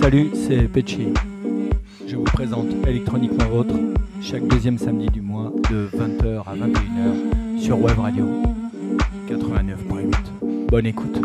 Salut, c'est Pecci. Je vous présente Électroniquement Vôtre chaque deuxième samedi du mois de 20h à 21h sur Web Radio 89.8. Bonne écoute.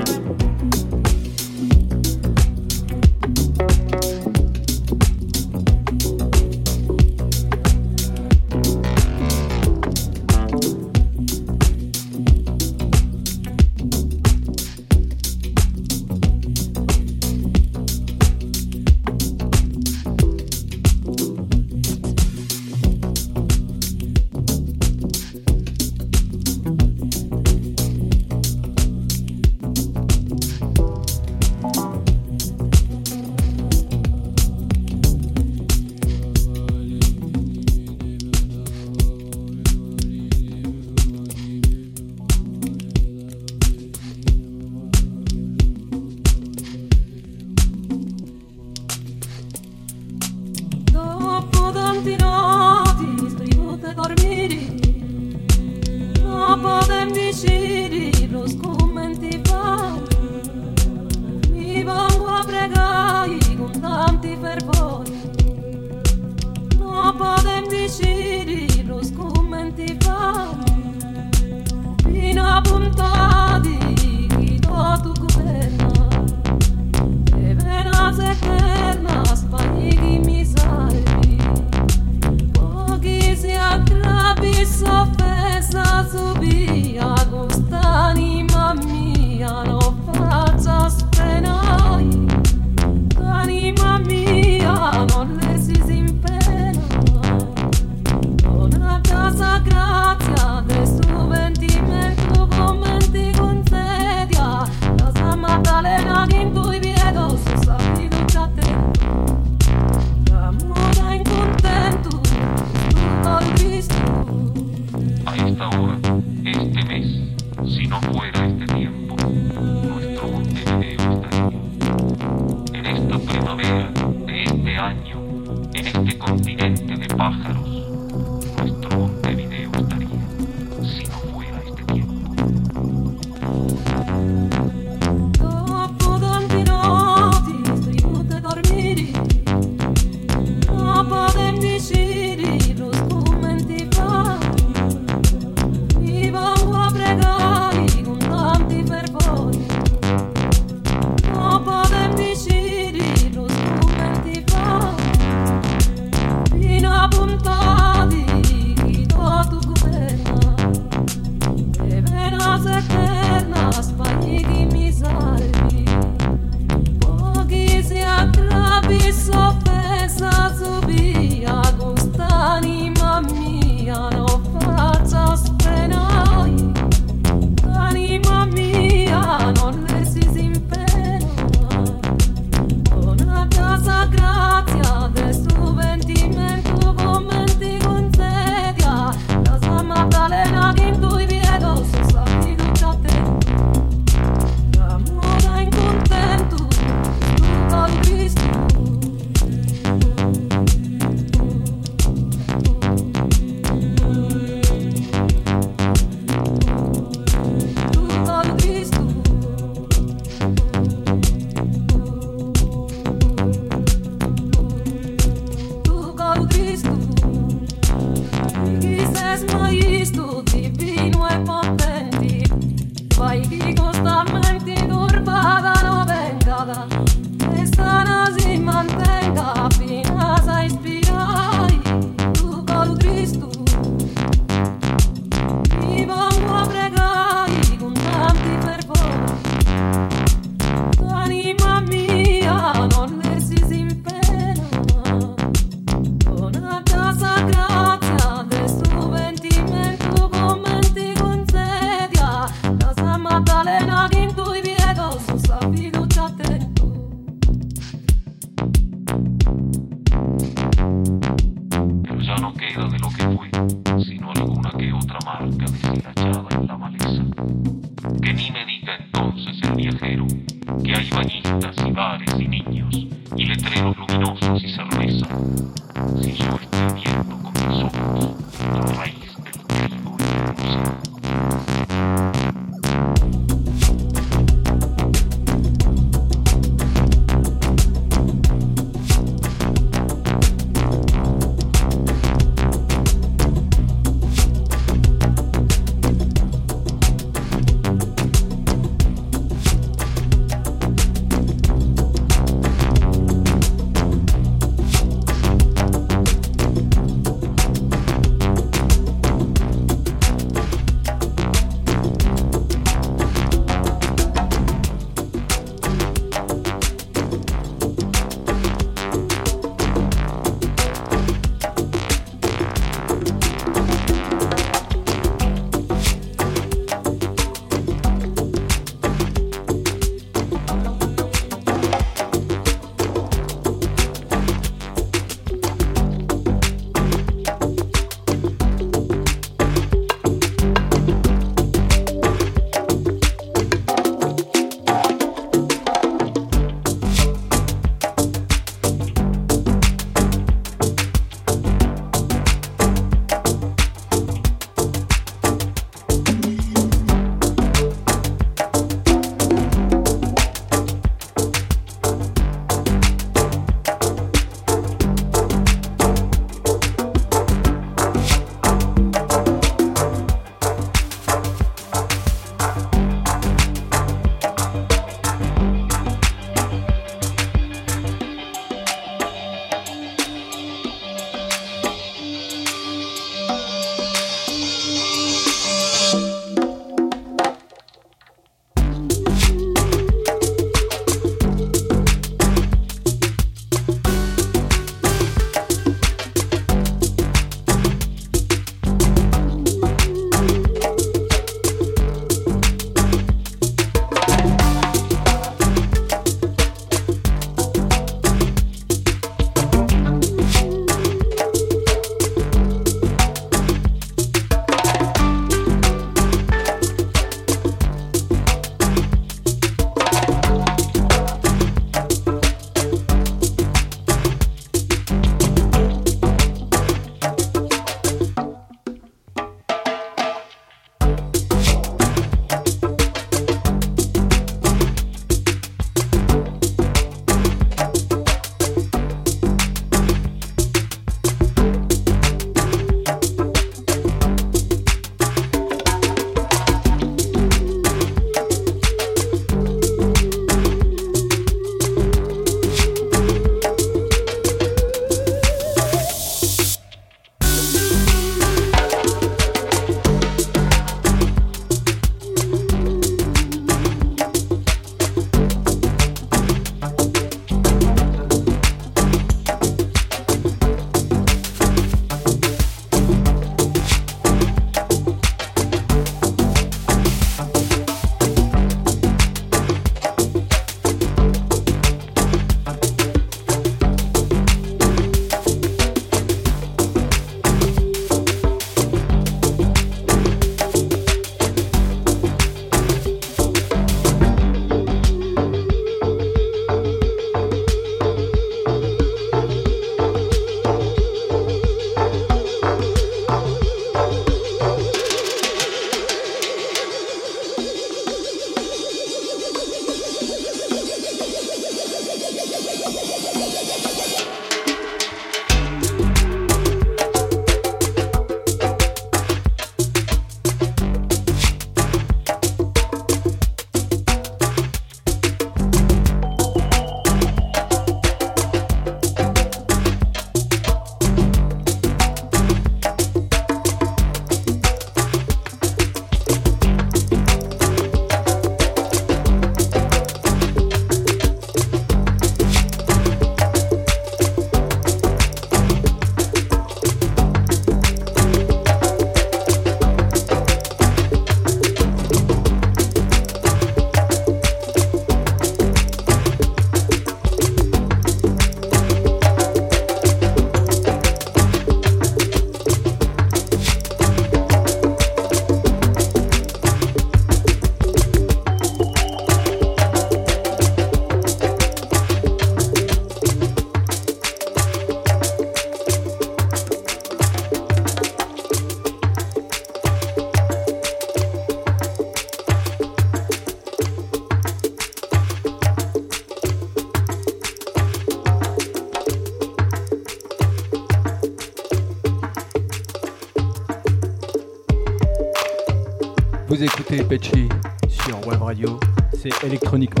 Petchy sur Web Radio, c'est électroniquement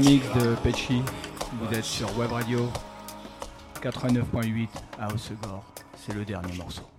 mix de Pechi. Vous êtes sur Web Radio 89.8 à Osegor. C'est le dernier morceau.